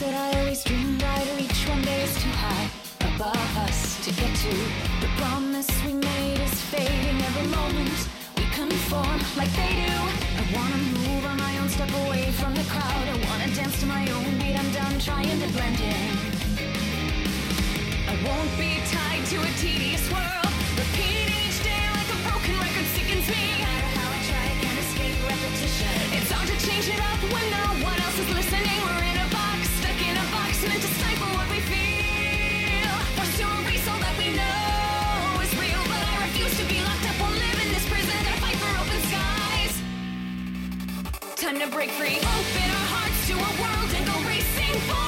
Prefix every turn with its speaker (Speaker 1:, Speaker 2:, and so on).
Speaker 1: that I always dreamed I'd reach one day is too high above us to get to. The promise we made is fading every moment. We conform like they do. I wanna move on my own, step away from the crowd. I wanna dance to my own beat. I'm done trying to blend in. I won't be tied to a tedious world. Repeating each day like a broken record sickens me. No matter how I try, I can't escape repetition. It's hard to change it up when no one else is listening. We're Time to break free. Open our hearts to a world and go racing forward